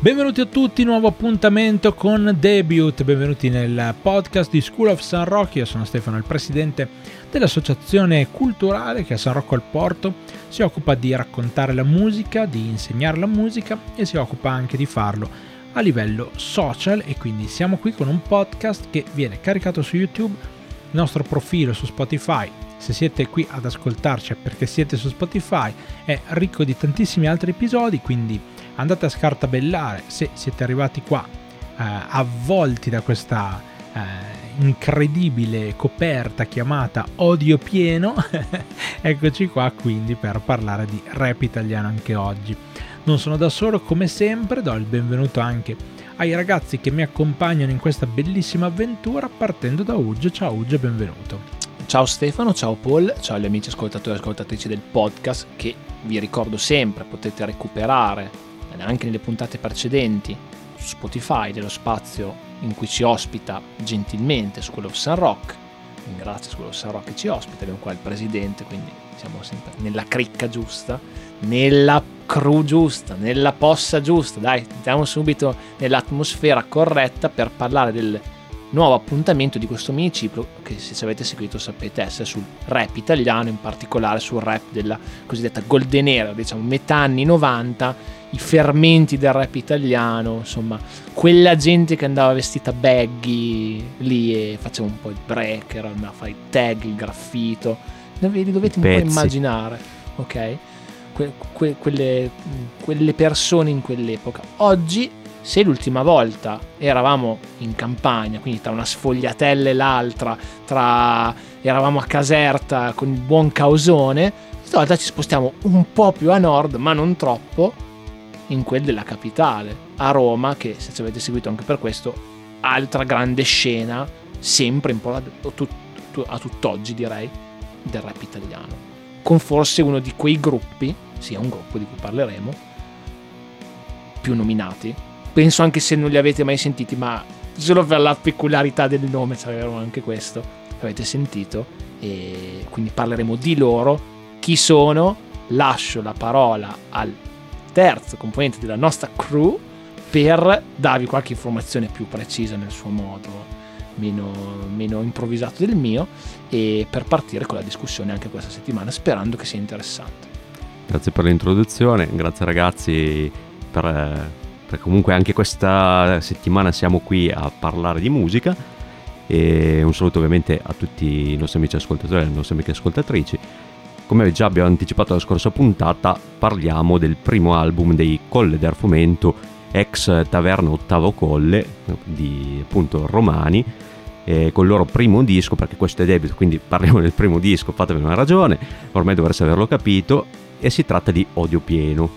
Benvenuti a tutti, nuovo appuntamento con Debut, benvenuti nel podcast di School of San Rocco, io sono Stefano, il presidente dell'associazione culturale che a San Rocco al Porto si occupa di raccontare la musica, di insegnare la musica e si occupa anche di farlo a livello social. E quindi siamo qui con un podcast che viene caricato su YouTube, il nostro profilo su Spotify, se siete qui ad ascoltarci perché siete su Spotify, è ricco di tantissimi altri episodi, quindi andate a scartabellare se siete arrivati qua eh, avvolti da questa eh, incredibile coperta chiamata Odio Pieno. Eccoci qua quindi per parlare di rap italiano anche oggi. Non sono da solo, come sempre, do il benvenuto anche ai ragazzi che mi accompagnano in questa bellissima avventura partendo da Uge. Ciao Uge, benvenuto. Ciao Stefano, ciao Paul, ciao agli amici ascoltatori e ascoltatrici del podcast che vi ricordo sempre potete recuperare anche nelle puntate precedenti su Spotify dello spazio in cui ci ospita gentilmente School of San Rock. Ringrazio School of San Rock che ci ospita, abbiamo qua il presidente, quindi siamo sempre nella cricca giusta, nella crew giusta, nella possa giusta. Dai, andiamo subito nell'atmosfera corretta per parlare del nuovo appuntamento di questo miniciclo che se ci avete seguito sapete essere sul rap italiano, in particolare sul rap della cosiddetta golden era, diciamo metà anni 90 i fermenti del rap italiano, insomma, quella gente che andava vestita baggy lì e faceva un po' il breaker, andava a fare i tag, il graffito, li dovete un po' immaginare, ok? Que- que- quelle, quelle persone in quell'epoca. Oggi, se l'ultima volta eravamo in campagna, quindi tra una sfogliatella e l'altra, tra eravamo a Caserta con il buon causone, stavolta ci spostiamo un po' più a nord, ma non troppo, in quel della capitale, a Roma, che se ci avete seguito anche per questo, altra grande scena, sempre in po' a, tutt'oggi direi, del rap italiano. Con forse uno di quei gruppi, sia un gruppo di cui parleremo, più nominati. Penso anche se non li avete mai sentiti, ma solo per la peculiarità del nome sapevo anche questo, avete sentito, e quindi parleremo di loro, chi sono, lascio la parola al terzo componente della nostra crew per darvi qualche informazione più precisa nel suo modo, meno, meno improvvisato del mio, e per partire con la discussione anche questa settimana, sperando che sia interessante. Grazie per l'introduzione, grazie ragazzi per, per comunque anche questa settimana siamo qui a parlare di musica e un saluto ovviamente a tutti i nostri amici ascoltatori e alle nostre amiche ascoltatrici come già abbiamo anticipato la scorsa puntata, parliamo del primo album dei Colle del Fomento, ex Taverna Ottavo Colle, di appunto Romani, eh, con il loro primo disco, perché questo è debito, quindi parliamo del primo disco, fatevene una ragione, ormai dovreste averlo capito, e si tratta di Odio Pieno,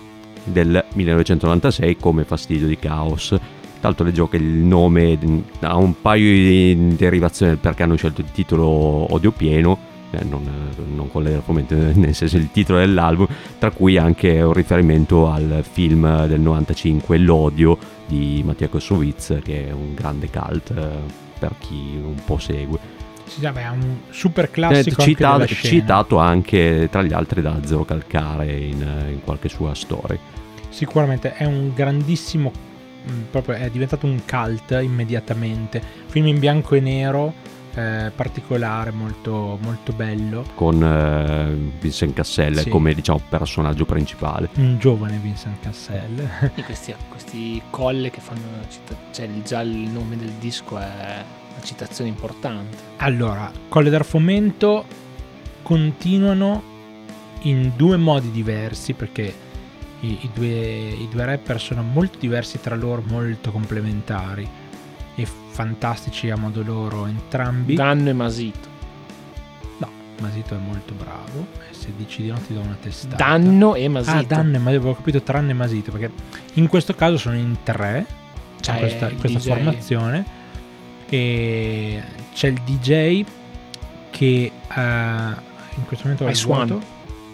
del 1996 come Fastidio di Caos. L'altro leggevo che il nome ha un paio di derivazioni perché hanno scelto il titolo Odio Pieno, eh, non, non con l'argomento, nel senso il titolo dell'album, tra cui anche un riferimento al film del 95 L'odio di Mattia Kossowitz, che è un grande cult eh, per chi un po' segue. Sì, vabbè, è un super classico eh, citato, anche citato anche tra gli altri da Zero Calcare in, in qualche sua storia. Sicuramente è un grandissimo, mm, proprio è diventato un cult immediatamente. Film in bianco e nero eh, particolare, molto, molto bello. Con eh, Vincent Cassel sì. come diciamo personaggio principale. Un giovane Vincent Cassel. E questi, questi colle che fanno, cioè già il nome del disco è una citazione importante. Allora, Colle d'Ar Fomento continuano in due modi diversi perché i, i, due, i due rapper sono molto diversi tra loro, molto complementari e fantastici a modo loro entrambi. Danno e Masito. No, Masito è molto bravo. E se dici di no ti do una testata. Danno e Masito. Ah, Danno e Masito, avevo capito tranne e Masito, perché in questo caso sono in tre, cioè, in questa, in questa formazione. E c'è il DJ che uh, in questo momento Ice One.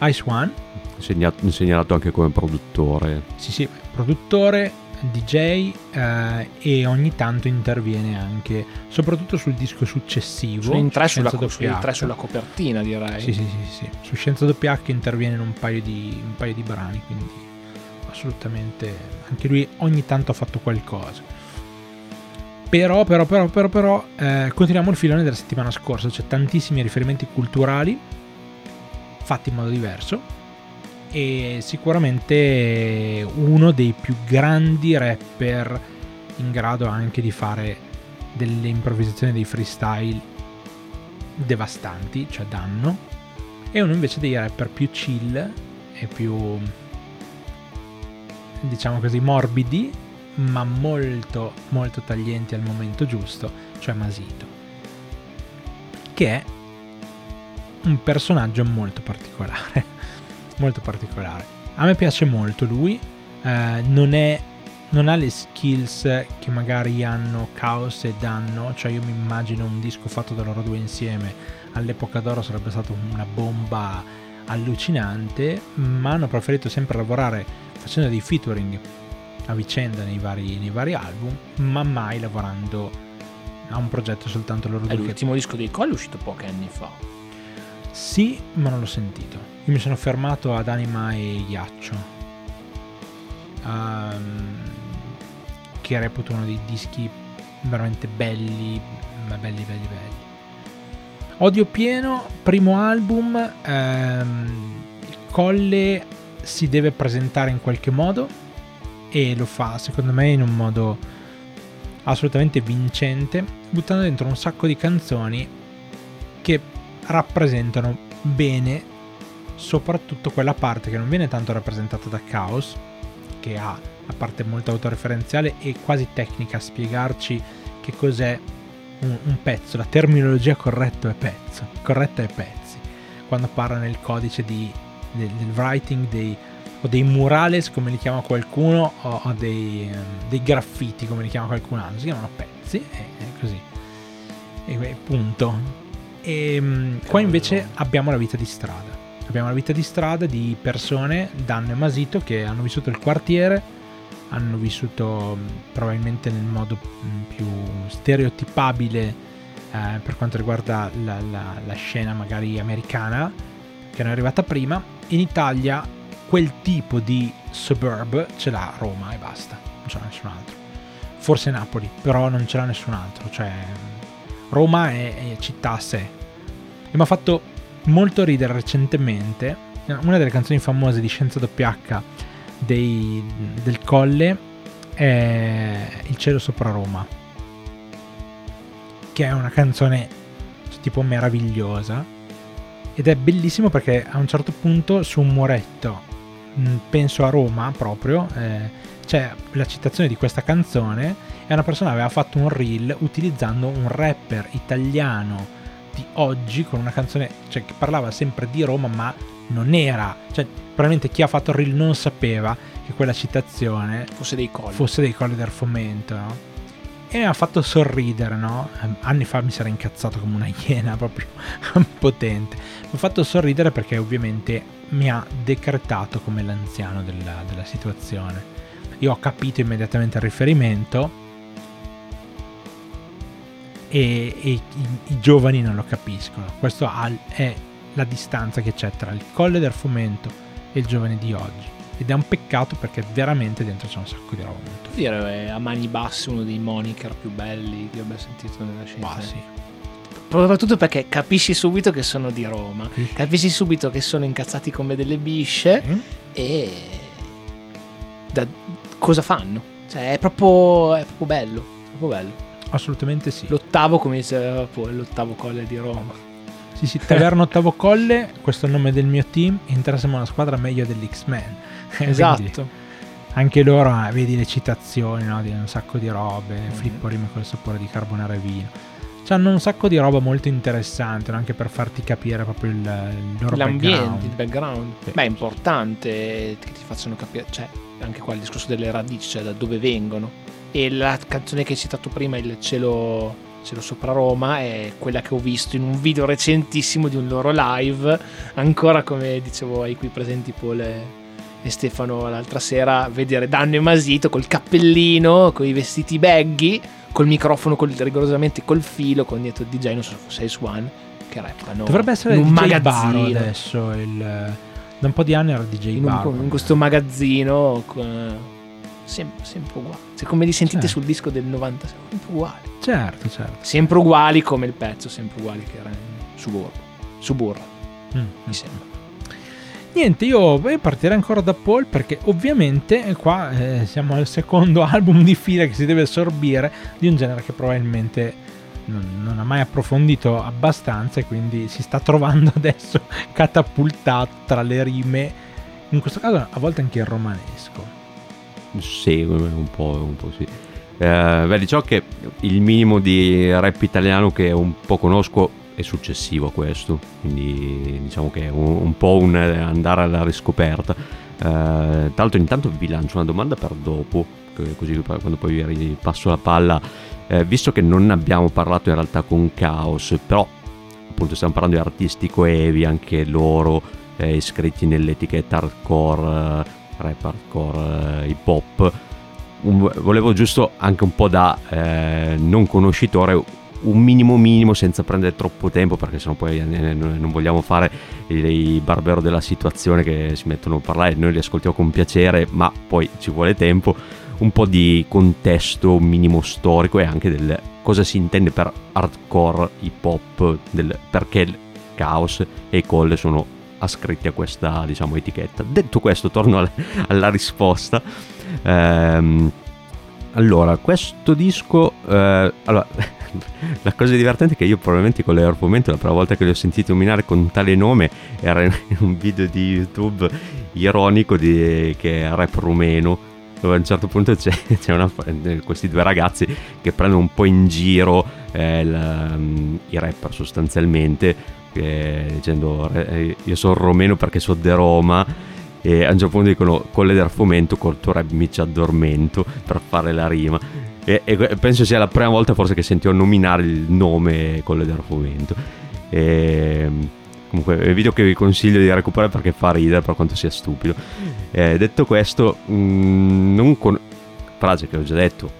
Ice One. Segnalato anche come produttore. Sì, sì, produttore DJ eh, e ogni tanto interviene anche, soprattutto sul disco successivo. In tre, sulla, co- tre sulla, copertina direi. Sì, sì, sì, sì. Su Scienza Doppia H interviene in un paio di, un paio di brani, quindi assolutamente. Anche lui ogni tanto ha fatto qualcosa. Però, però, però, però, però eh, continuiamo il filone della settimana scorsa. C'è tantissimi riferimenti culturali fatti in modo diverso. E sicuramente uno dei più grandi rapper in grado anche di fare delle improvvisazioni dei freestyle devastanti, cioè danno. E uno invece dei rapper più chill e più diciamo così morbidi ma molto molto taglienti al momento giusto cioè Masito che è un personaggio molto particolare molto particolare a me piace molto lui eh, non è non ha le skills che magari hanno Chaos e Danno, cioè io mi immagino un disco fatto da loro due insieme all'epoca d'oro sarebbe stata una bomba allucinante, ma hanno preferito sempre lavorare facendo dei featuring a vicenda nei vari, nei vari album, ma mai lavorando a un progetto soltanto loro due. l'ultimo disco dei Coll è uscito pochi anni fa. Sì, ma non l'ho sentito. Io mi sono fermato ad Anima e Ghiaccio. Ehm, che reputo uno dei dischi veramente belli, ma belli, belli, belli. Odio pieno, primo album. ehm, Colle si deve presentare in qualche modo e lo fa, secondo me, in un modo assolutamente vincente, buttando dentro un sacco di canzoni rappresentano bene soprattutto quella parte che non viene tanto rappresentata da Chaos, che ha la parte molto autoreferenziale e quasi tecnica a spiegarci che cos'è un, un pezzo, la terminologia corretta è pezzo, corretta è pezzi, quando parla nel codice di, del, del writing dei, o dei murales come li chiama qualcuno o, o dei, ehm, dei graffiti come li chiama qualcun altro, si chiamano pezzi e così. E punto. E mm, qua invece abbiamo la vita di strada. Abbiamo la vita di strada di persone, Danno e Masito, che hanno vissuto il quartiere, hanno vissuto mm, probabilmente nel modo mm, più stereotipabile eh, per quanto riguarda la, la- la scena magari americana, che è arrivata prima. In Italia quel tipo di suburb ce l'ha Roma e basta, non ce l'ha nessun altro. Forse Napoli, però non ce l'ha nessun altro. Cioè, Roma è, è città a sé. E mi ha fatto molto ridere recentemente una delle canzoni famose di Scienza WH dei- del Colle è Il cielo sopra Roma, che è una canzone tipo meravigliosa ed è bellissimo perché a un certo punto su un muretto, mh, penso a Roma proprio, eh, c'è la citazione di questa canzone e una persona aveva fatto un reel utilizzando un rapper italiano di oggi con una canzone cioè, che parlava sempre di Roma ma non era, cioè probabilmente chi ha fatto il reel non sapeva che quella citazione Fosse dei Coll. fosse dei colli del fomento, no? E mi ha fatto sorridere, no? Anni fa mi sarei incazzato come una iena, proprio potente. Mi ha fatto sorridere perché ovviamente mi ha decretato come l'anziano della, della situazione. Io ho capito immediatamente il riferimento e, e i, i giovani non lo capiscono. Questa è la distanza che c'è tra il colle del fomento e il giovane di oggi. Ed è un peccato perché veramente dentro c'è un sacco di roba molto dire è a mani basse uno dei moniker più belli che abbia sentito nella scienza. Ma sì. Soprattutto perché capisci subito che sono di Roma. Sì. Capisci subito che sono incazzati come delle bisce Sì. e da cosa fanno? Cioè è proprio, è proprio bello, è proprio bello. Assolutamente sì. L'ottavo, come diceva poi, l'ottavo colle di Roma. Sì, sì, Taverno Ottavo Colle, questo è il nome del mio team, entra siamo una squadra meglio dell'X-Men. Quindi Esatto. anche loro, eh, vedi le citazioni, no, di un sacco di robe, Mhm. Flippo rima col sapore di carbonara e vino. C'hanno un sacco di roba molto interessante, no, anche per farti capire proprio il, il loro L'ambiente, background. il background. Sì. Beh, è importante che ti facciano capire, cioè, anche qua il discorso delle radici, cioè da dove vengono. E la canzone che hai citato prima, Il cielo, cielo sopra Roma, è quella che ho visto in un video recentissimo di un loro live, ancora come dicevo ai qui presenti Paul e, Stefano l'altra sera, vedere Danno e Masito col cappellino, con i vestiti baggy, col microfono col- rigorosamente col filo, con dietro il DJ, non so se fosse Ace One, che rappano Dovrebbe essere un DJ Baro magazzino. adesso il, da un po' di anni era DJ in, un, in questo magazzino con- sempre, sempre uguali. Se come li sentite Certo. sul disco del 96, sempre uguali. Certo, certo. Sempre uguali come il pezzo, sempre uguali che era in Suburro. Suburro, Mm. mi sembra. Niente, io io partirei ancora da Paul perché ovviamente eh, qua eh, siamo al secondo album di fila che si deve assorbire di un genere che probabilmente non, non ha mai approfondito abbastanza e quindi si sta trovando adesso catapultato tra le rime, in questo caso a volte anche il romanesco. Sì, un po', un po' sì. Eh, beh, diciamo che il minimo di rap italiano che un po' conosco è successivo a questo, quindi diciamo che è un, un po' un andare alla riscoperta. Eh, tra l'altro intanto vi lancio una domanda per dopo, che- così quando poi vi ripasso la palla, Eh, visto che non abbiamo parlato in realtà con Chaos, però appunto stiamo parlando di artisti coevi, anche loro eh, iscritti nell'etichetta hardcore, eh, rap hardcore, eh, hip hop. Un- volevo giusto anche un po' da eh, non conoscitore un minimo minimo senza prendere troppo tempo perché sennò poi eh, non vogliamo fare i barbero della situazione che si mettono a parlare noi li ascoltiamo con piacere ma poi ci vuole tempo un po' di contesto minimo storico e anche del cosa si intende per hardcore hip hop del perché il Chaos e i Colle sono ascritti a questa diciamo etichetta. Detto questo torno al- alla risposta. Ehm, allora questo disco eh, allora la cosa divertente è che io probabilmente con l'Aeropomento la prima volta che li ho sentiti nominare con tale nome era in un video di YouTube ironico di, che è rap rumeno dove a un certo punto c'è, c'è una- questi due ragazzi che prendono un po' in giro eh, il, mm, i rapper sostanzialmente eh, dicendo eh, io sono romeno perché sono de Roma e a un certo punto dicono colle del fomento col tuo rap mi ci addormento per fare la rima e, e penso sia la prima volta forse che sentivo nominare il nome colle del fomento. E, comunque è un video che vi consiglio di recuperare perché fa ridere per quanto sia stupido. Eh, detto questo mh, non con- frase che ho già detto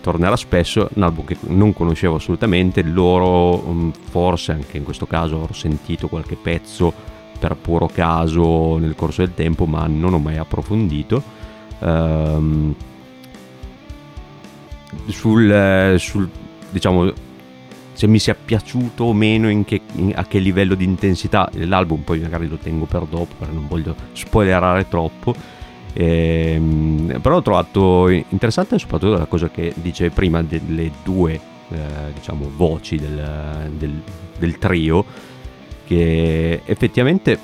tornerà spesso un album che non conoscevo assolutamente loro mh, forse anche in questo caso avrò sentito qualche pezzo per puro caso nel corso del tempo ma non ho mai approfondito. Ehm, sul, sul diciamo se mi sia piaciuto o meno in che- in- a che livello di intensità l'album poi magari lo tengo per dopo perché non voglio spoilerare troppo Ehm, però ho trovato interessante soprattutto la cosa che dice prima delle due eh, diciamo voci del, del- del trio che effettivamente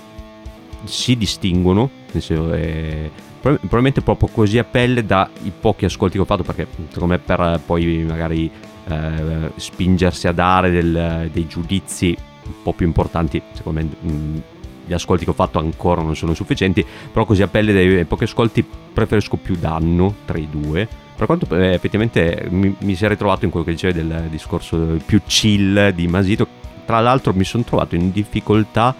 si distinguono senso, eh, prob- probabilmente proprio così a pelle dai pochi ascolti che ho fatto perché secondo me per poi magari eh, spingersi a dare del- dei giudizi un po' più importanti secondo me mh, gli ascolti che ho fatto ancora non sono sufficienti però così a pelle dei pochi ascolti preferisco più danno tra i due per quanto eh, effettivamente mi, mi si è ritrovato in quello che dicevi del discorso più chill di Masito tra l'altro mi sono trovato in difficoltà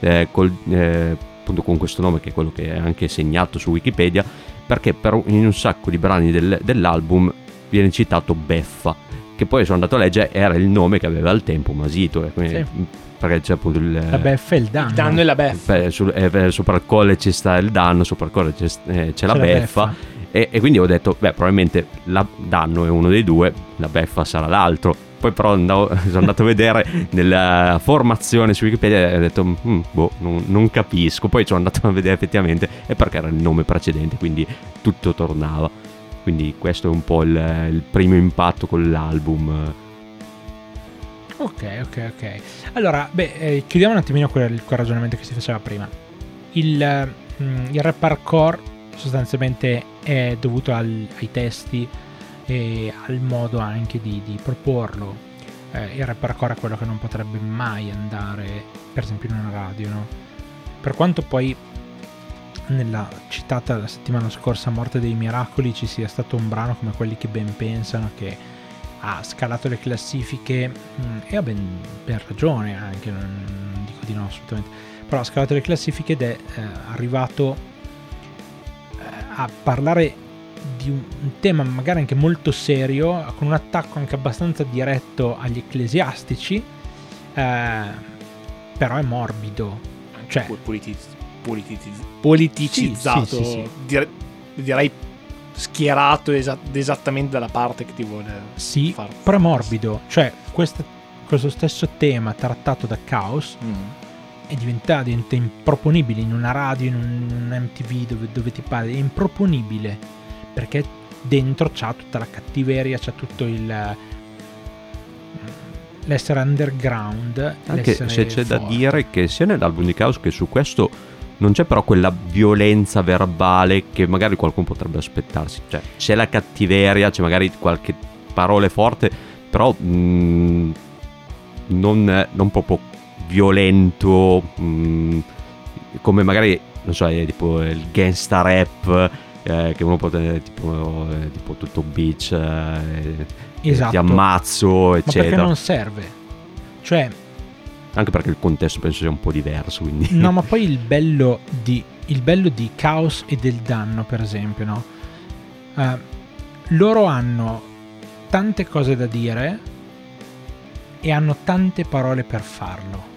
eh, col, eh, appunto con questo nome che è quello che è anche segnato su Wikipedia perché per, in un sacco di brani del- dell'album viene citato Beffa che poi sono andato a leggere era il nome che aveva al tempo Masito e quindi- Sì. Perché c'è appunto il, La beffa e il danno. Il danno e la beffa. Beh, sul- eh, sopra il colle ci sta il danno, sopra il colle c'è, eh, c'è la C'è beffa. E, e quindi ho detto, beh, probabilmente la danno è uno dei due, la beffa sarà l'altro. Poi però andavo- sono andato a vedere nella formazione su Wikipedia e ho detto, "Mm, boh, non, non capisco. Poi sono andato a vedere effettivamente e perché era il nome precedente, quindi tutto tornava. Quindi questo è un po' il, il primo impatto con l'album. Ok, ok, ok. Allora, beh, eh, chiudiamo un attimino quel, quel ragionamento che si faceva prima. Il, mm, il rap hardcore sostanzialmente è dovuto al- ai testi e al modo anche di, di proporlo. Eh, il rap hardcore è quello che non potrebbe mai andare, per esempio, in una radio, no? Per quanto poi nella citata la settimana scorsa Morte dei Miracoli ci sia stato un brano come quelli che ben pensano che ha scalato le classifiche mm, e ha ben, ben ragione anche, non, non dico di no assolutamente, però ha scalato le classifiche ed è eh, arrivato eh, a parlare di un, un tema magari anche molto serio, con un attacco anche abbastanza diretto agli ecclesiastici, eh, però è morbido. Cioè, Pu- politi- politiz- politicizzato, sì, sì, sì. dire- direi schierato esa- esattamente dalla parte che ti vuole Sì, far però è morbido. Cioè, questa- questo stesso tema trattato da Chaos Mm. è diventato, diventa improponibile in una radio, in un, un MTV dove, dove ti pare, è improponibile perché dentro c'ha tutta la cattiveria, c'ha tutto il l'essere underground, Anche l'essere se c'è da forte. dire che sia nell'album di Chaos che su questo non c'è però quella violenza verbale che magari qualcuno potrebbe aspettarsi. Cioè, c'è la cattiveria, c'è magari qualche parole forte, però mh, non, non proprio violento, mh, come magari, non so, tipo il gangsta rap. eh, che uno può tenere tipo, eh, tipo tutto bitch, eh, Esatto. ti ammazzo, Ma perché eccetera. non serve? Cioè, Anche perché il contesto penso sia un po' diverso, quindi... no, ma poi il bello di, il bello di Chaos e del Danno, per esempio, no? Eh, loro hanno tante cose da dire e hanno tante parole per farlo.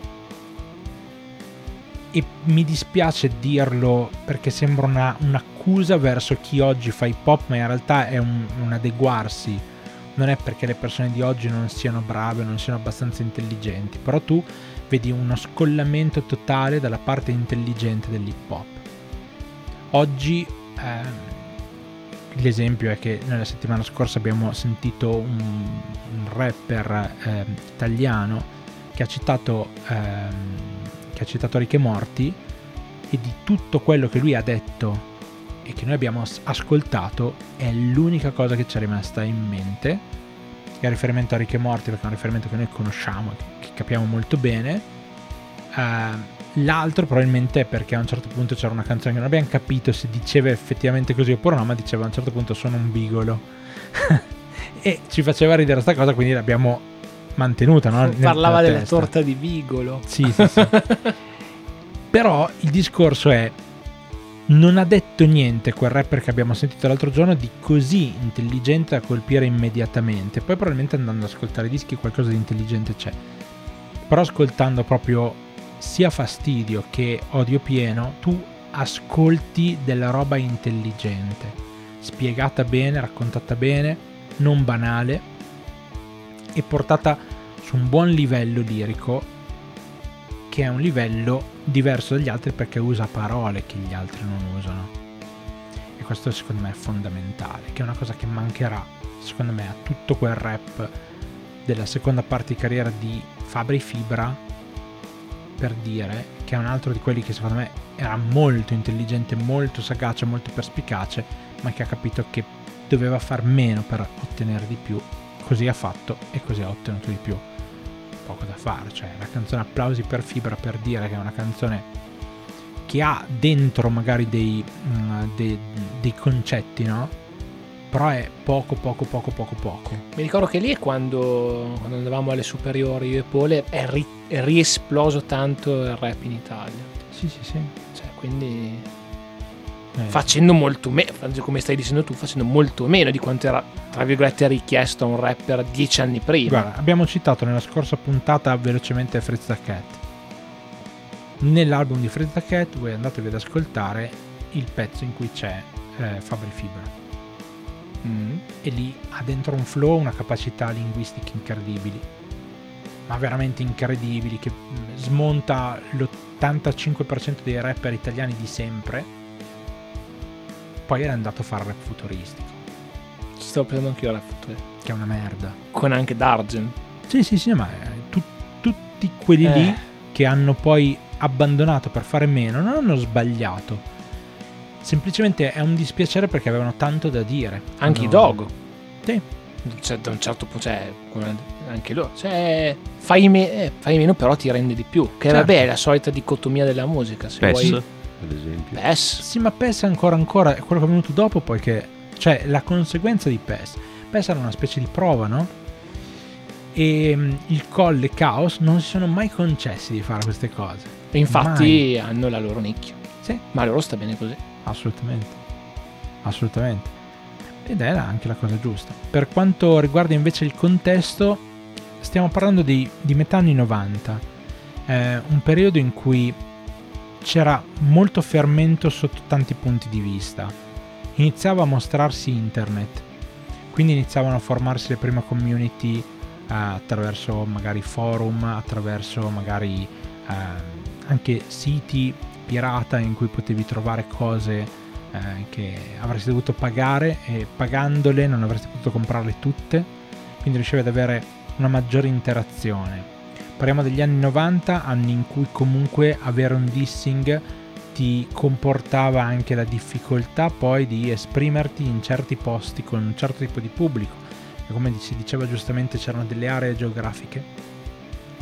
E mi dispiace dirlo perché sembra una- un'accusa verso chi oggi fa hip hop, ma in realtà è un, un adeguarsi. Non è perché le persone di oggi non siano brave, non siano abbastanza intelligenti, però tu vedi uno scollamento totale dalla parte intelligente dell'hip hop. Oggi ehm, l'esempio è che nella settimana scorsa abbiamo sentito un, un rapper ehm, italiano che ha citato ehm, che ha citato Ricche Morti e di tutto quello che lui ha detto e che noi abbiamo as- ascoltato è l'unica cosa che ci è rimasta in mente che è riferimento a Ricche Morti perché è un riferimento che noi conosciamo che, che capiamo molto bene Eh, l'altro probabilmente è perché a un certo punto c'era una canzone che non abbiamo capito se diceva effettivamente così oppure no ma diceva a un certo punto sono un bigolo e ci faceva ridere sta cosa quindi l'abbiamo mantenuta no? Parlava della testa. torta di Vigolo. Sì, sì, sì. Però il discorso è non ha detto niente quel rapper che abbiamo sentito l'altro giorno di così intelligente da colpire immediatamente. Poi probabilmente andando ad ascoltare i dischi qualcosa di intelligente c'è. Però ascoltando proprio sia fastidio che odio pieno, tu ascolti della roba intelligente, spiegata bene, raccontata bene, non banale e portata su un buon livello lirico che è un livello diverso dagli altri perché usa parole che gli altri non usano. E questo secondo me è fondamentale, che è una cosa che mancherà, secondo me, a tutto quel rap della seconda parte di carriera di Fabri Fibra, per dire che è un altro di quelli che secondo me era molto intelligente, molto sagace, molto perspicace, ma che ha capito che doveva far meno per ottenere di più. Così ha fatto e così ha ottenuto di più poco da fare. Cioè, la canzone Applausi per Fibra per dire che è una canzone che ha dentro magari dei, mm, dei, dei concetti, no? Però è poco, poco, poco, poco, poco. Mi ricordo che lì è quando, quando andavamo alle superiori io e Pole è, ri- è riesploso tanto il rap in Italia. Sì, sì, sì. Cioè, quindi Eh, facendo molto meno, come stai dicendo tu, facendo molto meno di quanto era, tra virgolette, richiesto a un rapper dieci anni prima. Guarda, abbiamo citato nella scorsa puntata velocemente Fritz the Cat. Nell'album di Fritz the Cat voi andatevi ad ascoltare il pezzo in cui c'è eh, Fabri Fibra. Mm. e lì ha dentro un flow, una capacità linguistica incredibili, ma veramente incredibili, che mh, smonta l'85% dei rapper italiani di sempre. Poi era andato a fare rap futuristico, Ci stavo pensando anche io alla foto. che è una merda. Con anche Dargen. Sì, sì, sì, ma eh, tu- tutti quelli lì Eh. che hanno poi abbandonato per fare meno non hanno sbagliato. Semplicemente è un dispiacere perché avevano tanto da dire. Anche i Hanno- Dogo. Sì. Cioè, da un certo punto, cioè, anche loro. Cioè, fai, me- eh, fai meno, però ti rende di più. Che Certo. vabbè, è la solita dicotomia della musica. Se PES, vuoi. Ad esempio. PES. Sì, ma PES ancora ancora è quello che è venuto dopo poi che... Cioè, la conseguenza di PES. PES era una specie di prova, no? E mm, il Coll e Chaos non si sono mai concessi di fare queste cose. E infatti hanno la loro nicchia. Sì, Ma loro sta bene così. assolutamente. Assolutamente. Ed è anche la cosa giusta. Per quanto riguarda invece il contesto, stiamo parlando di, di metà anni 90. Eh, un periodo in cui c'era molto fermento sotto tanti punti di vista. Iniziava a mostrarsi internet, quindi iniziavano a formarsi le prime community eh, attraverso magari forum, attraverso magari eh, anche siti pirata in cui potevi trovare cose eh, che avresti dovuto pagare e pagandole non avresti potuto comprarle tutte, quindi riuscivi ad avere una maggiore interazione. Parliamo degli anni 90, anni in cui comunque avere un dissing ti comportava anche la difficoltà poi di esprimerti in certi posti con un certo tipo di pubblico. E come si diceva giustamente c'erano delle aree geografiche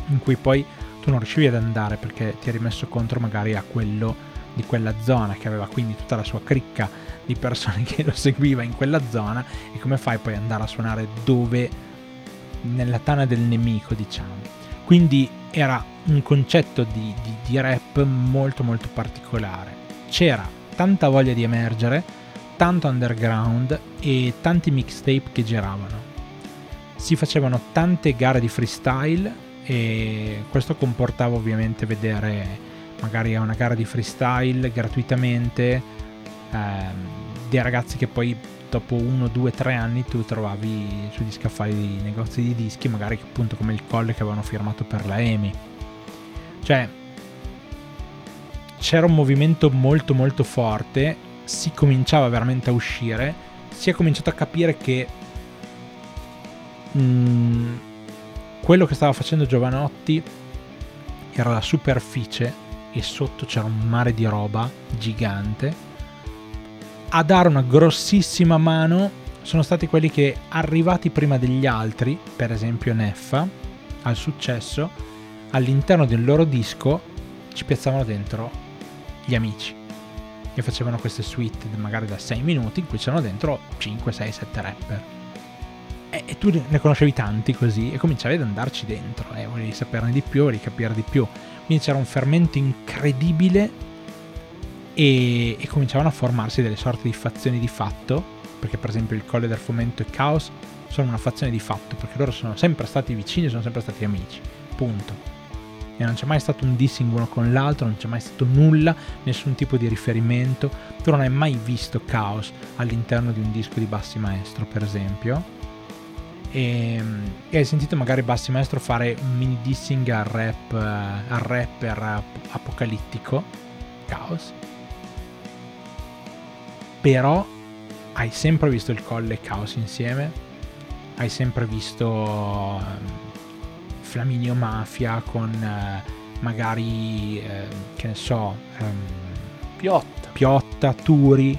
in cui poi tu non riuscivi ad andare perché ti eri messo contro magari a quello di quella zona che aveva quindi tutta la sua cricca di persone che lo seguiva in quella zona. E come fai poi ad andare a suonare dove? Nella tana del nemico diciamo quindi era un concetto di, di, di rap molto molto particolare. C'era tanta voglia di emergere tanto underground e tanti mixtape che giravano. Si facevano tante gare di freestyle e questo comportava ovviamente vedere magari una gara di freestyle gratuitamente ehm, dei ragazzi che poi dopo uno, due, tre anni tu trovavi sugli scaffali di negozi di dischi magari appunto come il colle che avevano firmato per la EMI cioè c'era un movimento molto molto forte si cominciava veramente a uscire si è cominciato a capire che mh, mm, quello che stava facendo Giovanotti era la superficie e sotto c'era un mare di roba gigante. A dare una grossissima mano sono stati quelli che arrivati prima degli altri, per esempio Neffa, al successo, all'interno del loro disco ci piazzavano dentro gli amici e facevano queste suite magari da 6 minuti in cui c'erano dentro 5, 6, 7 rapper. E, e, tu ne conoscevi tanti così e cominciavi ad andarci dentro e eh, volevi saperne di più, volevi capire di più. Quindi c'era un fermento incredibile e, e cominciavano a formarsi delle sorte di fazioni di fatto, perché per esempio il Colle del Fomento e Chaos sono una fazione di fatto, perché loro sono sempre stati vicini, sono sempre stati amici, punto. E non c'è mai stato un dissing uno con l'altro, non c'è mai stato nulla, nessun tipo di riferimento. Tu non hai mai visto Chaos all'interno di un disco di Bassi Maestro, per esempio e, ehm, e, hai sentito magari Bassi Maestro fare un mini dissing al rap al rapper apocalittico Chaos però hai sempre visto il Colle e Chaos insieme hai sempre visto um, Flaminio Mafia con uh, magari uh, che ne so um, Piotta Piotta Turi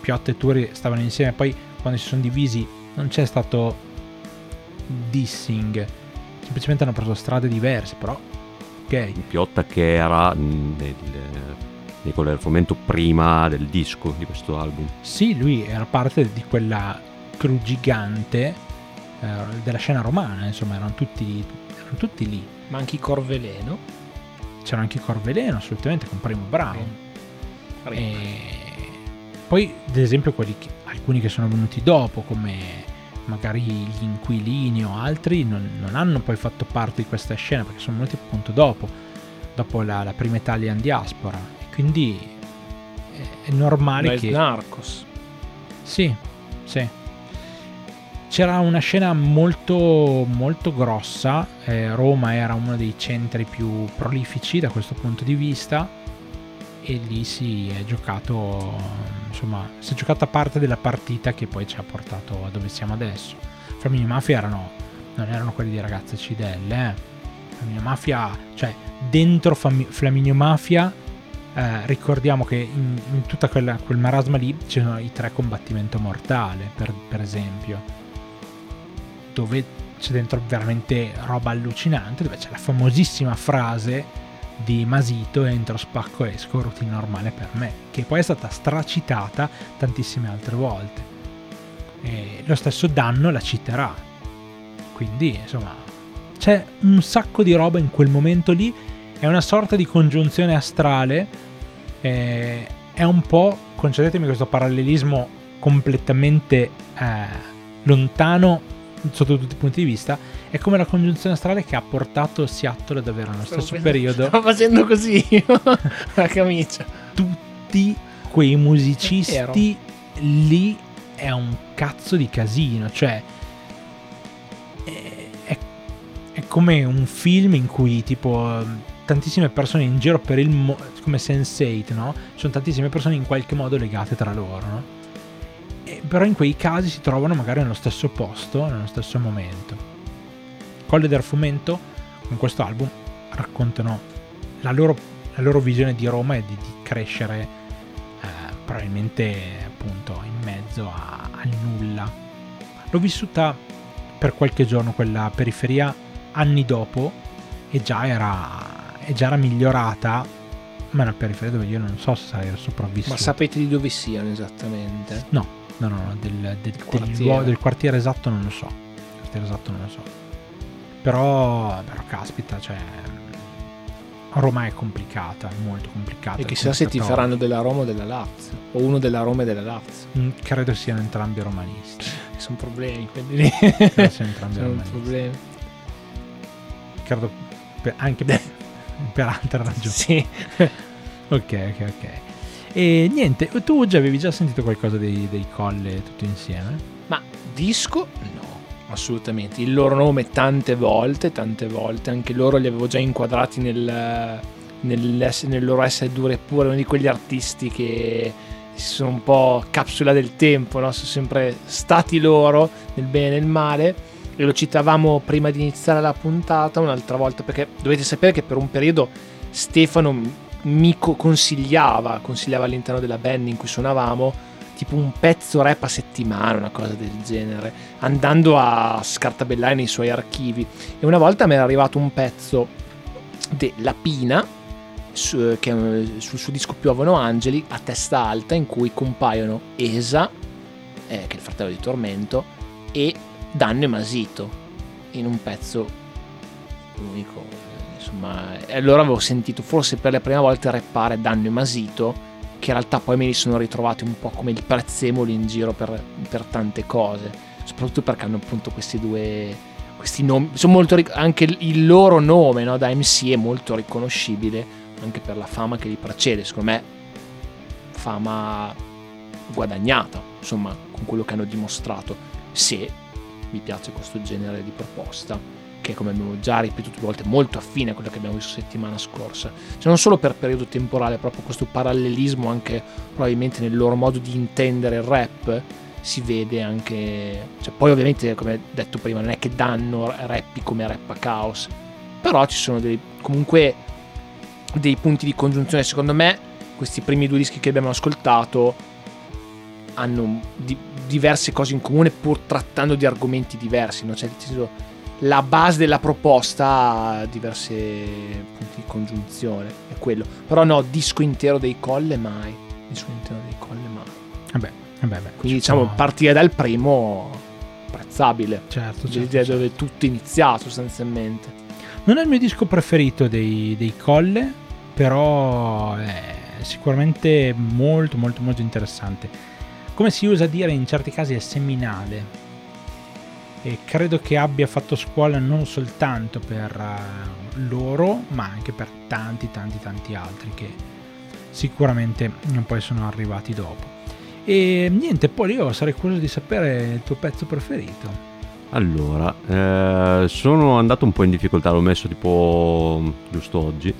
Piotta e Turi stavano insieme poi quando si sono divisi non c'è stato dissing. Semplicemente hanno preso strade diverse, però. Ok. Piotta che era nel, nel del fomento prima del disco di questo album. Sì, lui era parte di quella crew gigante eh, della scena romana, insomma, erano tutti, erano tutti lì. Ma anche i Corveleno? C'era anche i Corveleno, assolutamente, con Primo Brown. Primo. E poi, ad esempio, quelli che, alcuni che sono venuti dopo, come magari gli inquilini o altri non, non, hanno poi fatto parte di questa scena perché sono venuti appunto dopo, dopo la, la prima Italian diaspora. Quindi è, normale Beh, che... Narcos. Sì, sì. C'era una scena molto, molto grossa, eh, Roma era uno dei centri più prolifici da questo punto di vista e lì si è giocato insomma si è giocata parte della partita che poi ci ha portato a dove siamo adesso Flaminio Mafia erano non erano quelli di ragazze cidelle eh. Flaminio Mafia cioè dentro Fam- Flaminio Mafia eh, ricordiamo che in, in tutta quella, quel marasma lì c'erano i tre combattimento mortale per, per esempio dove c'è dentro veramente roba allucinante dove c'è la famosissima frase di Masito entro spacco esco routine normale per me che poi è stata stracitata tantissime altre volte. E lo stesso danno la citerà. Quindi insomma c'è un sacco di roba in quel momento lì è una sorta di congiunzione astrale eh, è un po' concedetemi questo parallelismo completamente eh, lontano sotto tutti i punti di vista, è come la congiunzione astrale che ha portato Seattle ad avere nello stesso Stavo periodo Stavo facendo così la camicia. tutti quei musicisti lì è un cazzo di casino, cioè è, è- è come un film in cui tipo tantissime persone in giro per il mondo, come Sense8, no? Ci sono tantissime persone in qualche modo legate tra loro, no? E però in quei casi si trovano magari nello stesso posto, nello stesso momento. Colle del Fumento, con questo album, raccontano la loro, la loro visione di Roma e di, di crescere eh, probabilmente appunto in mezzo a- al nulla. L'ho vissuta per qualche giorno quella periferia anni dopo e già era, e già era migliorata, ma è una periferia dove io non so se sarei sopravvissuto. Ma sapete di dove siano esattamente? No, no, no, no, del, del- del quartiere. luogo- del quartiere esatto non lo so. Il quartiere esatto non lo so. Però, però caspita, cioè... Roma è complicata, è molto complicata. E è chissà se ti faranno della Roma o della Lazio. O uno della Roma e della Lazio. Mm, Credo siano entrambi romanisti. Sono problemi quelli lì. Credo siano entrambi Sono romanisti. problemi. Credo anche per, per altre ragioni. Sì. Ok, ok, ok. E niente, tu già avevi già sentito qualcosa dei, dei colle tutto insieme? Ma disco? No, assolutamente. Il loro nome tante volte, tante volte. Anche loro li avevo già inquadrati nel, nell'ess- nel loro essere duro e puro. Uno di quegli artisti che sono un po' capsula del tempo, no? Sono sempre stati loro, nel bene e nel male. E lo citavamo prima di iniziare la puntata un'altra volta perché dovete sapere che per un periodo Stefano mi co- consigliava, consigliava all'interno della band in cui suonavamo tipo un pezzo rap a settimana, una cosa del genere, andando a scartabellare nei suoi archivi. E una volta mi era arrivato un pezzo della Pina su- che, sul suo disco Piovono Angeli a testa alta in cui compaiono Esa, eh, che è il fratello di Tormento, e Danno e Masito in un pezzo unico. Insomma, allora avevo sentito forse per la prima volta rappare Danno e Masito che in realtà poi me li sono ritrovati un po' come il prezzemolo in giro per, per tante cose, soprattutto perché hanno appunto questi due questi nomi, molto anche il loro nome no, da MC è molto riconoscibile anche per la fama che li precede, secondo me fama guadagnata, insomma, con quello che hanno dimostrato, se vi piace questo genere di proposta che come abbiamo già ripetuto più volte è molto affine a quello che abbiamo visto settimana scorsa. Cioè non solo per periodo temporale proprio questo parallelismo anche probabilmente nel loro modo di intendere il rap si vede anche cioè, poi ovviamente come detto prima non è che danno rappi come rap a caos però ci sono dei, comunque dei punti di congiunzione. Secondo me questi primi due dischi che abbiamo ascoltato hanno di- diverse cose in comune pur trattando di argomenti diversi no? cioè, la base della proposta ha diversi punti di congiunzione è quello però no disco intero dei colle mai disco intero dei colle mai Vabbè, vabbè, beh, quindi ci diciamo può- partire dal primo apprezzabile Certo, certo, l'idea certo. dove tutto è iniziato sostanzialmente Non è il mio disco preferito dei, dei Colle, però è sicuramente molto molto molto interessante. Come si usa dire in certi casi è seminale e credo che abbia fatto scuola non soltanto per eh, loro, ma anche per tanti tanti tanti altri che sicuramente poi sono arrivati dopo. E niente, poi io sarei curioso di sapere il tuo pezzo preferito. Allora, eh, sono andato un po' in difficoltà, l'ho messo tipo giusto oggi. Eh,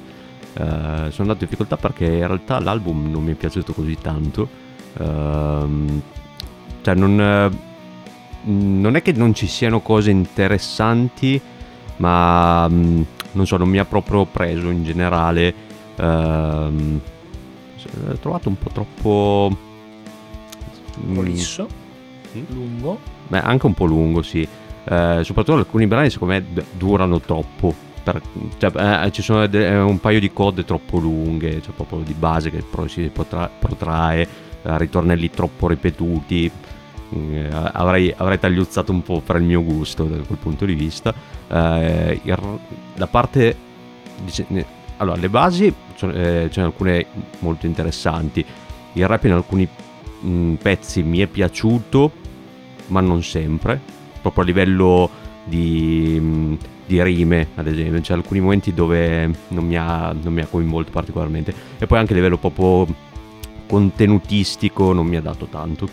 sono andato in difficoltà perché in realtà l'album non mi è piaciuto così tanto. Ehm, cioè, non, eh, non è che non ci siano cose interessanti, ma mm, non so, non mi ha proprio preso in generale. Ehm, l'ho trovato un po' troppo. mm, prolisso Mm. lungo Beh, anche un po' lungo, sì. Eh, soprattutto alcuni brani, secondo me, d- durano troppo. Per- cioè, eh, ci sono de- eh, un paio di code troppo lunghe, cioè proprio di base che poi si potra- protrae, eh, ritornelli troppo ripetuti. Mm, eh, avrei, avrei tagliuzzato un po' per il mio gusto da quel punto di vista. Eh, il- la parte. dice- allora, le basi eh, ce ne alcune molto interessanti. Il rap in alcuni mm, pezzi mi è piaciuto, ma non sempre. proprio a livello di, di rime, ad esempio. C'è alcuni momenti dove non mi, ha, non mi ha coinvolto particolarmente. E poi anche a livello proprio contenutistico non mi ha dato tanto.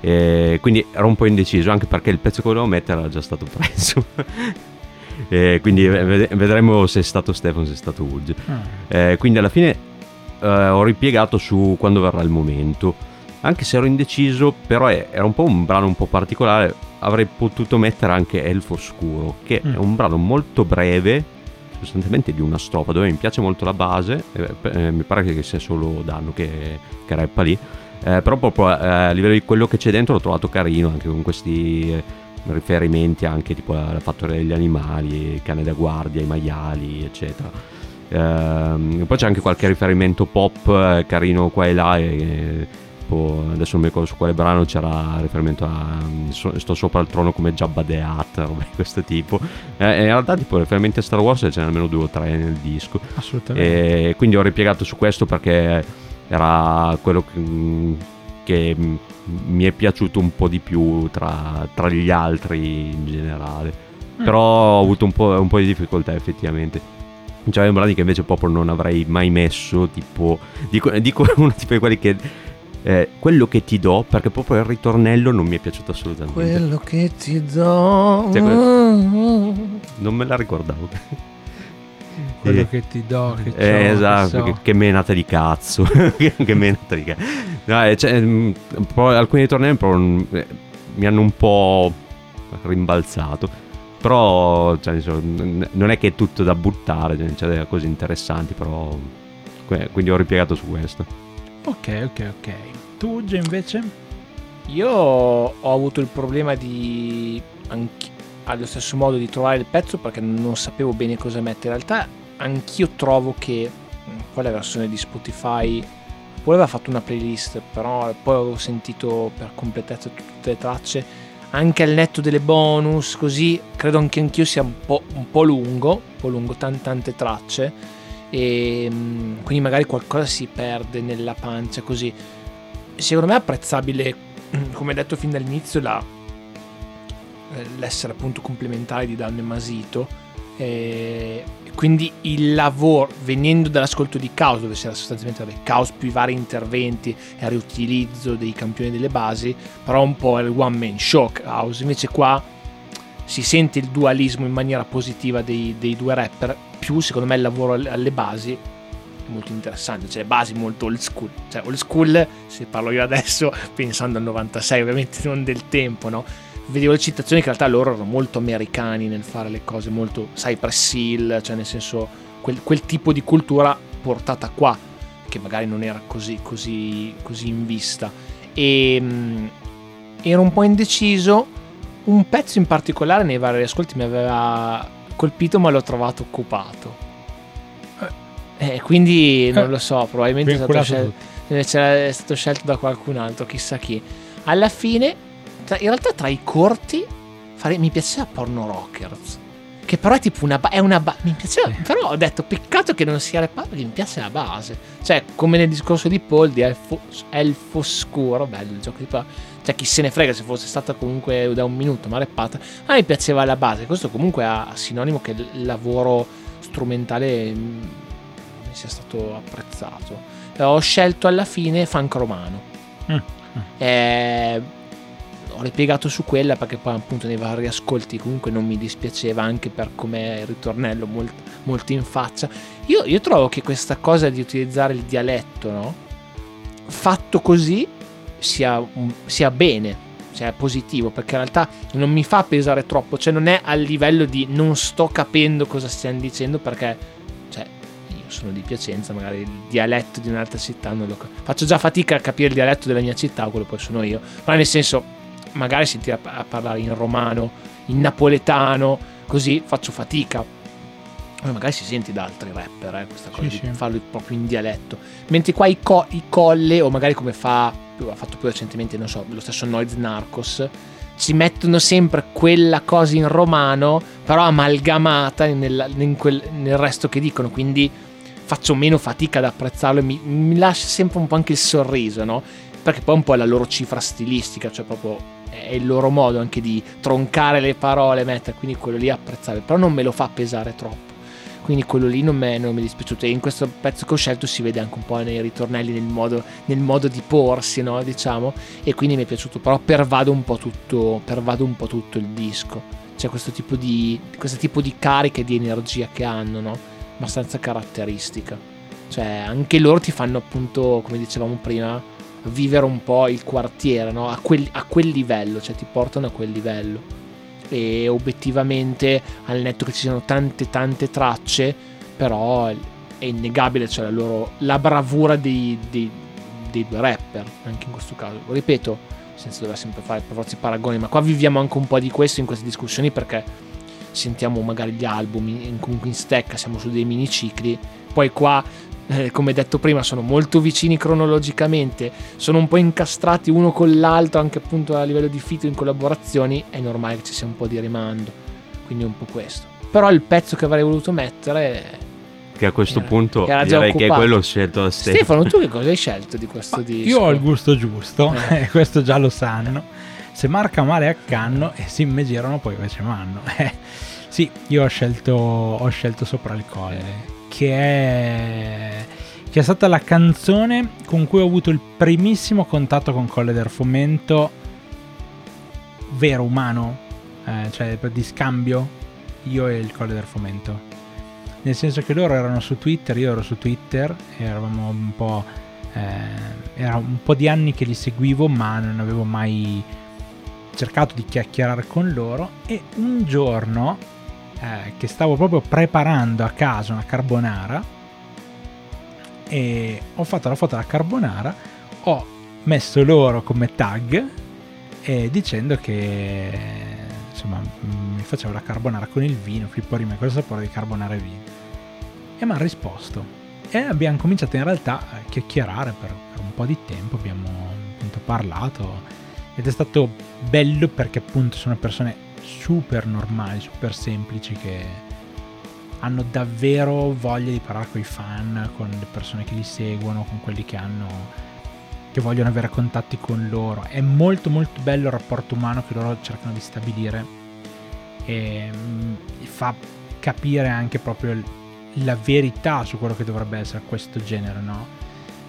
E quindi ero un po' indeciso, anche perché il pezzo che volevo mettere era già stato preso. quindi vedremo se è stato Stefano, se è stato Uge. Ah. quindi alla fine eh, ho ripiegato su quando verrà il momento. Anche se ero indeciso, però era un po' un brano un po' particolare. Avrei potuto mettere anche Elfo Oscuro, che mm. è un brano molto breve, sostanzialmente di una strofa, dove mi piace molto la base. Eh, eh, mi pare che sia solo Danno che, che rappa lì. Eh, però proprio eh, a livello di quello che c'è dentro l'ho trovato carino anche con questi eh, riferimenti anche tipo alla fattoria degli animali, cane da guardia, i maiali, eccetera. Ehm, poi c'è anche qualche riferimento pop carino qua e là. E, adesso non mi ricordo su quale brano c'era riferimento a sto sopra il trono come Jabba the Hutt roba di questo tipo. Eh, in realtà tipo riferimenti a Star Wars ce n'è almeno due o tre nel disco. Assolutamente. E quindi ho ripiegato su questo perché era quello che, che mi è piaciuto un po' di più tra, tra gli altri in generale. Mm. però ho avuto un po', un po' di difficoltà effettivamente. C'è dei brani che invece proprio non avrei mai messo tipo dico, dico uno tipo di quelli che eh, quello che ti do perché proprio il ritornello non mi è piaciuto assolutamente. Quello che ti do. Cioè, non me la ricordavo. Quello eh, che ti do che eh, esatto che, so. che, menata di cazzo. Che menata di cazzo no, eh, cioè, mh, mm, alcuni ritornelli proprio, eh, mi hanno un po' rimbalzato. Però cioè, non è che è tutto da buttare c'è delle cose interessanti però quindi ho ripiegato su questo ok ok ok tu Uge invece? Io ho avuto il problema di anche, allo stesso modo di trovare il pezzo perché non sapevo bene cosa mettere. In realtà anch'io trovo che mm, quella versione di Spotify poi aveva fatto una playlist, però poi avevo sentito per completezza tutte le tracce, anche al netto delle bonus, così credo anche anch'io sia un po', un po lungo, un po' lungo, tante, tante tracce, e mm, quindi magari qualcosa si perde nella pancia, così secondo me è apprezzabile, come detto fin dall'inizio, la, eh, l'essere appunto complementare di Dan e Masito. E quindi il lavoro, venendo dall'ascolto di Caos, dove si era sostanzialmente vabbè, Caos più i vari interventi e il riutilizzo dei campioni delle basi, però un po' il one man show Caos. Invece qua si sente il dualismo in maniera positiva dei, dei due rapper, più secondo me il lavoro alle basi molto interessante, cioè basi molto old school, cioè old school se parlo io adesso pensando al 96 ovviamente non del tempo, no? Vedevo le citazioni che in realtà loro erano molto americani nel fare le cose, molto Cypress Hill, cioè nel senso quel, quel tipo di cultura portata qua, che magari non era così, così, così in vista. E mh, mm, ero un po' indeciso, un pezzo in particolare nei vari ascolti mi aveva colpito ma l'ho trovato occupato eh, quindi non lo so, probabilmente è stato, scel- è stato, scelto da qualcun altro, chissà chi. Alla fine, in realtà tra i corti, fare, mi piaceva Porno Rockers. Che però è tipo una, ba- è una ba- mi piaceva, però ho detto peccato che non sia repato perché mi piace la base. Cioè, come nel discorso di Paul di Elfo, Elfo Oscuro, bello il gioco di Paul. Cioè, chi se ne frega se fosse stata comunque da un minuto, ma repata. A me piaceva la base. Questo comunque ha sinonimo che il lavoro strumentale sia stato apprezzato. Eh, ho scelto alla fine Funk Romano. Mm. Eh, ho ripiegato su quella perché poi appunto nei vari ascolti comunque non mi dispiaceva anche per come il ritornello molto, molto in faccia. Io, io, trovo che questa cosa di utilizzare il dialetto, no? fatto così, sia, sia bene, sia positivo, perché in realtà non mi fa pesare troppo, cioè non è a livello di non sto capendo cosa stiamo dicendo perché sono di Piacenza, magari il dialetto di un'altra città non lo faccio già fatica a capire il dialetto della mia città, quello poi sono io. Però nel senso, magari sentire a parlare in romano, in napoletano, così faccio fatica. Magari si sente da altri rapper eh, questa cosa sì, di sì. farlo proprio in dialetto. Mentre qua i, co- i colle, o magari come fa, ha fatto più recentemente, non so, lo stesso Noiz Narcos, ci mettono sempre quella cosa in romano, però amalgamata nel, in quel, nel resto che dicono. Quindi faccio meno fatica ad apprezzarlo e mi, mi lascia sempre un po' anche il sorriso, no? Perché poi un po' è la loro cifra stilistica, cioè proprio è il loro modo anche di troncare le parole, mettere, quindi quello lì è apprezzabile, però non me lo fa pesare troppo. Quindi quello lì non, me, non mi è dispiaciuto. E in questo pezzo che ho scelto si vede anche un po' nei ritornelli, nel modo, nel modo di porsi, no? diciamo. E quindi mi è piaciuto, però pervado un po' tutto, un po' tutto il disco. C'è questo tipo di, questo tipo di carica e di energia che hanno, no? abbastanza caratteristica. Cioè, anche loro ti fanno appunto, come dicevamo prima, vivere un po' il quartiere, no? a, quel, a quel livello, cioè ti portano a quel livello. E obiettivamente, al netto che ci siano tante tante tracce, però è innegabile cioè la, loro, la bravura dei, dei, dei due rapper, anche in questo caso. Ripeto, senza dover sempre fare per forza i paragoni, ma qua viviamo anche un po' di questo in queste discussioni perché sentiamo magari gli album in, comunque in stecca, siamo su dei minicicli, poi qua eh, come detto prima, sono molto vicini cronologicamente, sono un po' incastrati uno con l'altro, anche appunto a livello di fito in collaborazioni, è normale che ci sia un po' di rimando. Quindi è un po' questo. Però il pezzo che avrei voluto mettere. Che a questo era, punto che direi occupato. che è quello scelto da Stefano. Stefano, tu che cosa hai scelto di questo Ma disco? Io ho il gusto giusto, eh. questo già lo sanno. Se marca male a canno e si me girano poi invece manno. sì, io ho scelto, ho scelto sopra il colle che è, che è stata la canzone con cui ho avuto il primissimo contatto con Colle del Fomento vero, umano, eh, cioè di scambio, io e il Colle del Fomento. Nel senso che loro erano su Twitter, io ero su Twitter, eravamo un po'... Eh, era un po' di anni che li seguivo, ma non avevo mai cercato di chiacchierare con loro. E un giorno eh, che stavo proprio preparando a casa una carbonara e ho fatto la foto della carbonara, ho messo loro come tag eh, dicendo che insomma mi facevo la carbonara con il vino, Filippo Rima, cosa sapore di carbonara e vino? E mi hanno risposto e abbiamo cominciato in realtà a chiacchierare per, per un po' di tempo, abbiamo appunto parlato ed è stato bello perché appunto sono persone super normali, super semplici che hanno davvero voglia di parlare con i fan, con le persone che li seguono, con quelli che hanno che vogliono avere contatti con loro. È molto molto bello il rapporto umano che loro cercano di stabilire e mm, fa capire anche proprio la verità su quello che dovrebbe essere questo genere, no?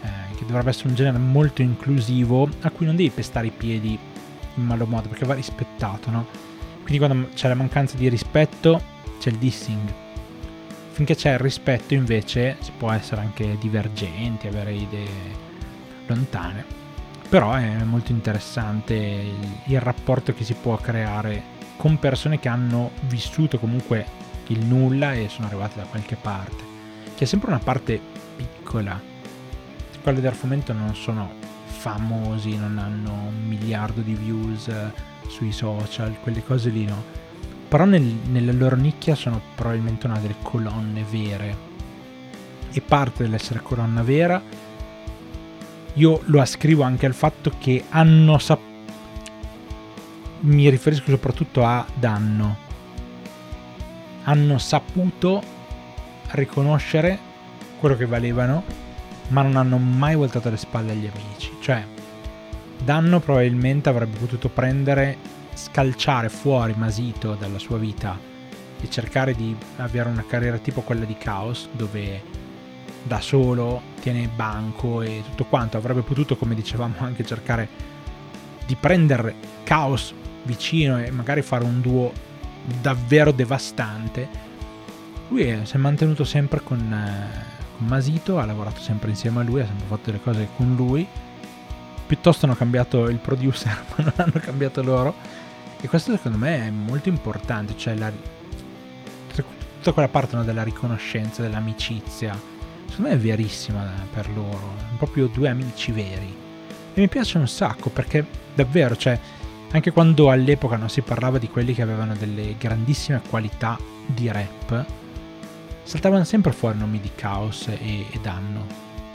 Eh, che dovrebbe essere un genere molto inclusivo a cui non devi pestare i piedi in malo modo perché va rispettato, no? Quindi quando c'è la mancanza di rispetto c'è il dissing. Finché c'è il rispetto invece si può essere anche divergenti, avere idee lontane. Però è molto interessante il, rapporto che si può creare con persone che hanno vissuto comunque il nulla e sono arrivate da qualche parte. Che è sempre una parte piccola. Quelli del fomento non sono famosi, non hanno un miliardo di views sui social, quelle cose lì no. Però nel, nella loro nicchia sono probabilmente una delle colonne vere. E parte dell'essere colonna vera, io lo ascrivo anche al fatto che hanno saputo mi riferisco soprattutto a danno. Hanno saputo riconoscere quello che valevano, ma non hanno mai voltato le spalle agli amici. Cioè, Danno probabilmente avrebbe potuto prendere, scalciare fuori Masito dalla sua vita e cercare di avere una carriera tipo quella di Chaos, dove da solo tiene banco e tutto quanto. Avrebbe potuto, come dicevamo, anche cercare di prendere Chaos vicino e magari fare un duo davvero devastante. Lui si è mantenuto sempre con, eh, con Masito, ha lavorato sempre insieme a lui, ha sempre fatto delle cose con lui piuttosto hanno cambiato il producer, ma non hanno cambiato loro. E questo secondo me è molto importante, cioè la, tutta quella parte no, della riconoscenza, dell'amicizia, secondo me è verissima per loro, proprio due amici veri. E mi piace un sacco perché davvero, cioè, anche quando all'epoca non si parlava di quelli che avevano delle grandissime qualità di rap, saltavano sempre fuori nomi di Chaos e, e Danno.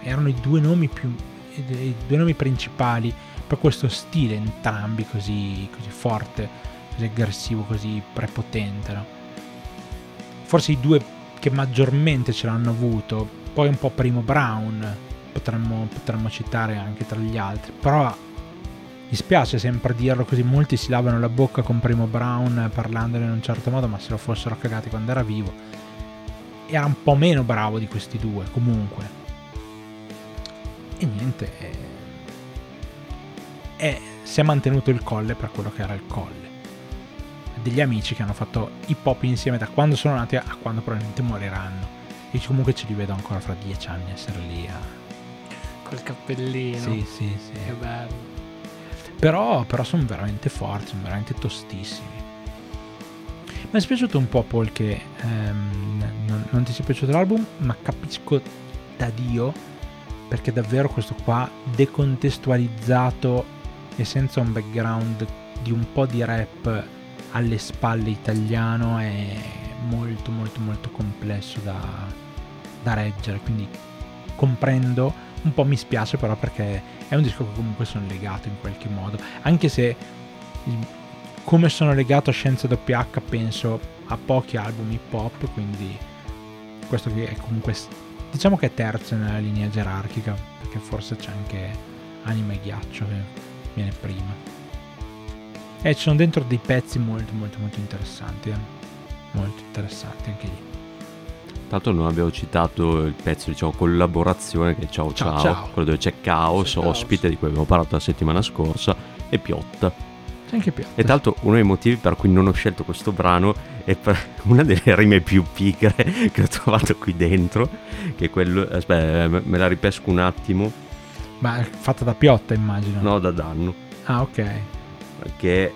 Erano i due nomi più i due nomi principali per questo stile entrambi così, così forte, così aggressivo, così prepotente. No? Forse i due che maggiormente ce l'hanno avuto, poi un po' Primo Brown, potremmo, potremmo citare anche tra gli altri, però mi spiace sempre dirlo così, molti si lavano la bocca con Primo Brown parlandone in un certo modo, ma se lo fossero cagati quando era vivo. Era un po' meno bravo di questi due, comunque. E niente, eh, eh, si è mantenuto il colle per quello che era il colle. Degli amici che hanno fatto hip hop insieme da quando sono nati a quando probabilmente moriranno. E comunque ce li vedo ancora fra dieci anni essere lì a... Col cappellino. Sì, sì, sì. Che bello. Però, però sono veramente forti, sono veramente tostissimi. Mi è spiaciuto un po' Paul che ehm, non, non, ti sia piaciuto l'album, ma capisco da Dio perché davvero questo qua decontestualizzato e senza un background di un po' di rap alle spalle italiano è molto molto molto complesso da, da reggere, quindi comprendo, un po' mi spiace però perché è un disco che comunque sono legato in qualche modo, anche se come sono legato a Scienza WH penso a pochi album hip hop, quindi questo che è comunque diciamo che è terzo nella linea gerarchica, perché forse c'è anche Anima e Ghiaccio che viene prima. E ci sono dentro dei pezzi molto molto molto interessanti, eh? molto interessanti anche lì. Tanto non abbiamo citato il pezzo, diciamo, collaborazione che è Ciao Ciao, ciao, quello dove c'è Caos, c'è ospite Caos. di cui abbiamo parlato la settimana scorsa, e Piotta. C'è anche Piotta. E l'altro uno dei motivi per cui non ho scelto questo brano è per una delle rime più pigre che ho trovato qui dentro, che è quello... Aspetta, me la ripesco un attimo. Ma è fatta da Piotta immagino. No, da Danno. Ah, ok. Che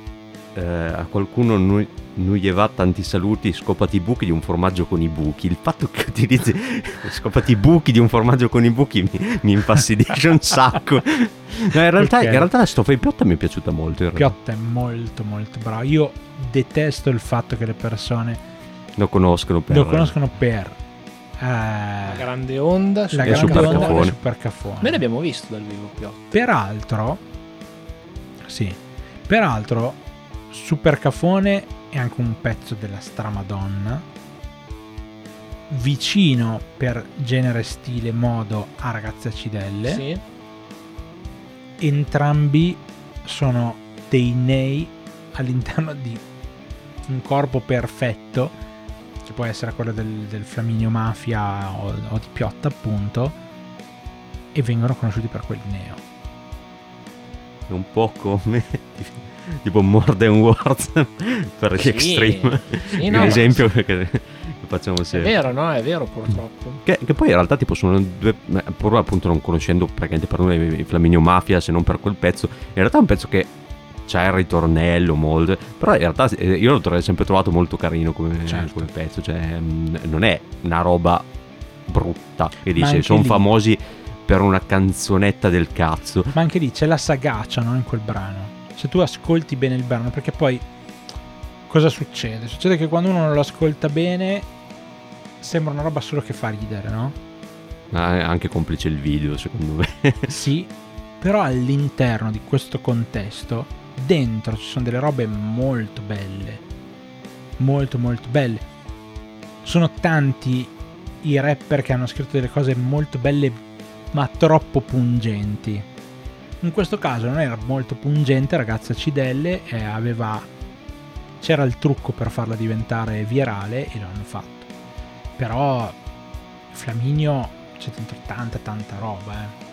eh, a qualcuno noi non gli va tanti saluti, scopati i buchi di un formaggio con i buchi. Il fatto che utilizzi scopati i buchi di un formaggio con i buchi mi, mi infastidisce un sacco. No, in, realtà, in realtà la strofa di Piotta mi è piaciuta molto. Piotta è molto molto bravo. Io detesto il fatto che le persone lo conoscono per... Lo conoscono per uh, la grande onda, la grande super onda cafone. super cafone. Noi l'abbiamo visto dal vivo Piotta. Peraltro, sì, peraltro Super È anche un pezzo della Stramadonna, vicino per genere, stile, modo a Ragazze Acidelle. Sì. Entrambi sono dei nei all'interno di un corpo perfetto, che può essere quello del, del Flaminio Mafia o, o di Piotta, appunto, e vengono conosciuti per quel neo. È un po' come tipo Modern Words per gli sì, extreme. Sì, no, un esempio che, che facciamo sempre. È vero, no? È vero purtroppo. Che, che, poi in realtà tipo sono due, pur appunto non conoscendo praticamente per noi i Flaminio Mafia se non per quel pezzo, in realtà è un pezzo che c'è il ritornello molto, però in realtà eh, io l'ho sempre trovato molto carino come, certo. come pezzo, cioè non è una roba brutta che dice sono famosi per una canzonetta del cazzo. Ma anche lì c'è la sagacia no, in quel brano se tu ascolti bene il brano, perché poi cosa succede? Succede che quando uno non lo ascolta bene sembra una roba solo che fa ridere, no? Ah, è anche complice il video, secondo me. sì, però all'interno di questo contesto, dentro ci sono delle robe molto belle. Molto molto belle. Sono tanti i rapper che hanno scritto delle cose molto belle ma troppo pungenti in questo caso non era molto pungente, ragazza Cidelle, eh, aveva, c'era il trucco per farla diventare virale e lo hanno fatto. Però Flaminio c'è dentro tanta tanta roba, eh.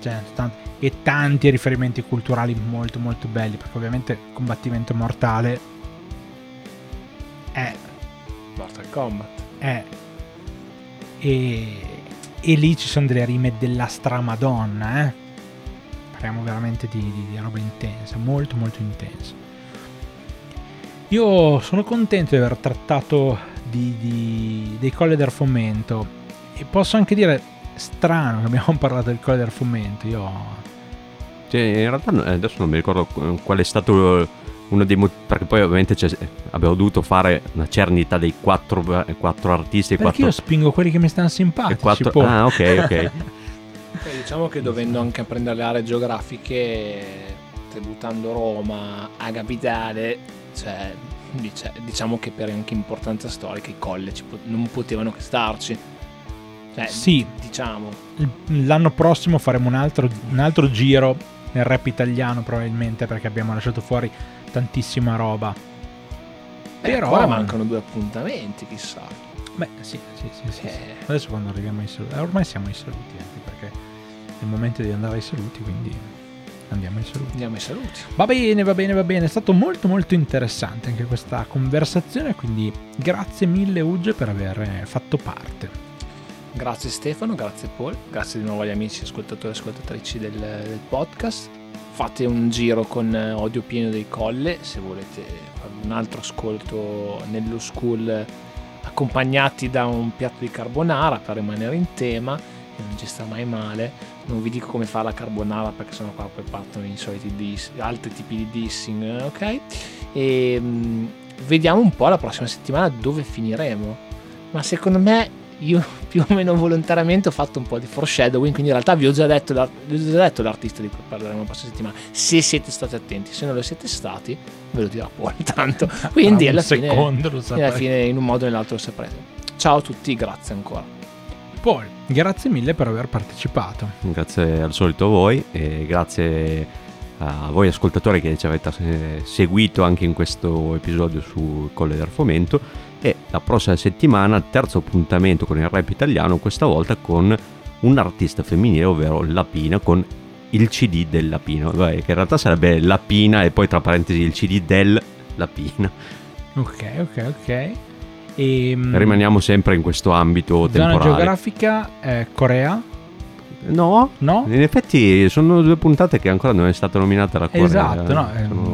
C'è tant- e tanti riferimenti culturali molto molto belli, perché ovviamente combattimento mortale è Mortal Kombat. È e, e lì ci sono delle rime della stramadonna, eh parliamo veramente di, di, di roba intensa, molto molto intensa. Io sono contento di aver trattato di, di, dei colle del fomento e posso anche dire strano che abbiamo parlato del colle del fomento. Io... Cioè, in realtà adesso non mi ricordo qual è stato uno dei motivi, perché poi ovviamente abbiamo dovuto fare una cernita dei quattro, quattro artisti. Perché quattro... io spingo quelli che mi stanno simpatici. Quattro... Ah, ok, ok. Beh, diciamo che dovendo anche prendere le aree geografiche, tributando Roma a capitale, cioè, diciamo che per anche importanza storica i colle non potevano che starci. Cioè, sì, diciamo. L'anno prossimo faremo un altro, un altro giro nel rap italiano probabilmente perché abbiamo lasciato fuori tantissima roba. Eh, Però mancano due appuntamenti, chissà. Beh, sì, sì, sì, sì, sì. Eh. Adesso quando arriviamo ai saluti, eh, ormai siamo ai saluti anche perché è il momento di andare ai saluti, quindi andiamo ai saluti. Andiamo ai saluti. Va bene, va bene, va bene, è stato molto molto interessante anche questa conversazione, quindi grazie mille Uge per aver fatto parte. Grazie Stefano, grazie Paul, grazie di nuovo agli amici ascoltatori e ascoltatrici del, del podcast. Fate un giro con eh, Odio Pieno dei Colle se volete un altro ascolto nello school accompagnati da un piatto di carbonara per rimanere in tema, che non ci sta mai male. Non vi dico come fa la carbonara perché sennò qua poi partono i soliti diss, altri tipi di dissing, ok? E mm, vediamo un po' la prossima settimana dove finiremo. Ma secondo me io più o meno volontariamente ho fatto un po' di foreshadowing, quindi in realtà vi ho già detto, vi ho già detto l'artista di cui parleremo la prossima settimana. Se siete stati attenti, se non lo siete stati, ve lo dirà poi tanto. Quindi alla fine, alla fine in un modo o nell'altro lo saprete. Ciao a tutti, grazie ancora. Paul, grazie mille per aver partecipato. Grazie al solito a voi e grazie a voi ascoltatori che ci avete eh, seguito anche in questo episodio su Colle del Fomento e la prossima settimana terzo appuntamento con il rap italiano, questa volta con un artista femminile, ovvero Lapina con il CD del Lapino, che in realtà sarebbe Lapina e poi tra parentesi il CD del Lapina. Ok, ok, ok. E, mm, Rimaniamo sempre in questo ambito zona temporale. geografica eh, Corea? No, No? in effetti sono due puntate che ancora non è stata nominata la Corea. Esatto, no. ehm, Sono,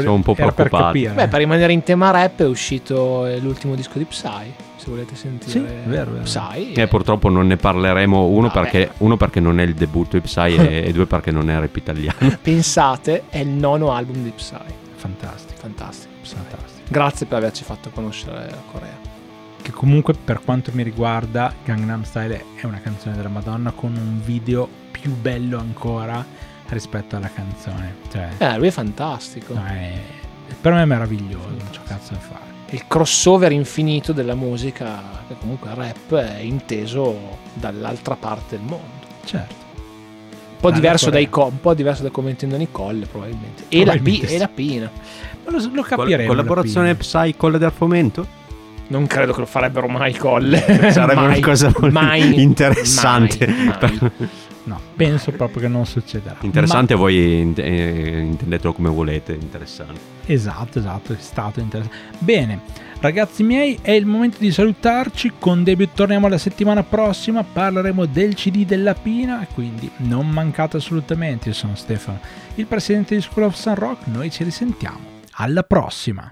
sono un po' era per. Beh, per rimanere in tema rap è uscito eh, l'ultimo disco di Psy, se volete sentire. Sì, vero, vero. Psy. Eh, purtroppo non ne parleremo uno, perché, uno perché non è il debutto di Psy e, e due perché non è rap italiano. Pensate, è il nono album di Psy. Fantastico, Fantastico. Psy. fantastico. Grazie per averci fatto conoscere la Corea. Che comunque per quanto mi riguarda Gangnam Style è una canzone della Madonna con un video più bello ancora rispetto alla canzone. Cioè, Eh, lui è fantastico. no, è- per me è meraviglioso, non c'è cazzo da fare. Il crossover infinito della musica, che comunque il rap è inteso dall'altra parte del mondo. Certo. Un po' diverso, dai co- un po' diverso da come intendono i colle, probabilmente. E, la, Probabilmente pi- sì. e la pina. Ma lo, lo capiremo. collaborazione. Psy Colle del Fomento? Non credo che lo farebbero mai i colle. Sarebbe Mai, una cosa molto mai, interessante. mai, mai. No, penso proprio che non succederà. Interessante, voi int- eh, intendetelo come volete, interessante. Ma- esatto, esatto, è stato interessante. Bene, ragazzi miei, è il momento di salutarci. Con debut torniamo la settimana prossima. Parleremo del CD della Pina. Quindi non mancate assolutamente. Io sono Stefano, il presidente di School of Sun Rock. Noi ci risentiamo. Alla prossima!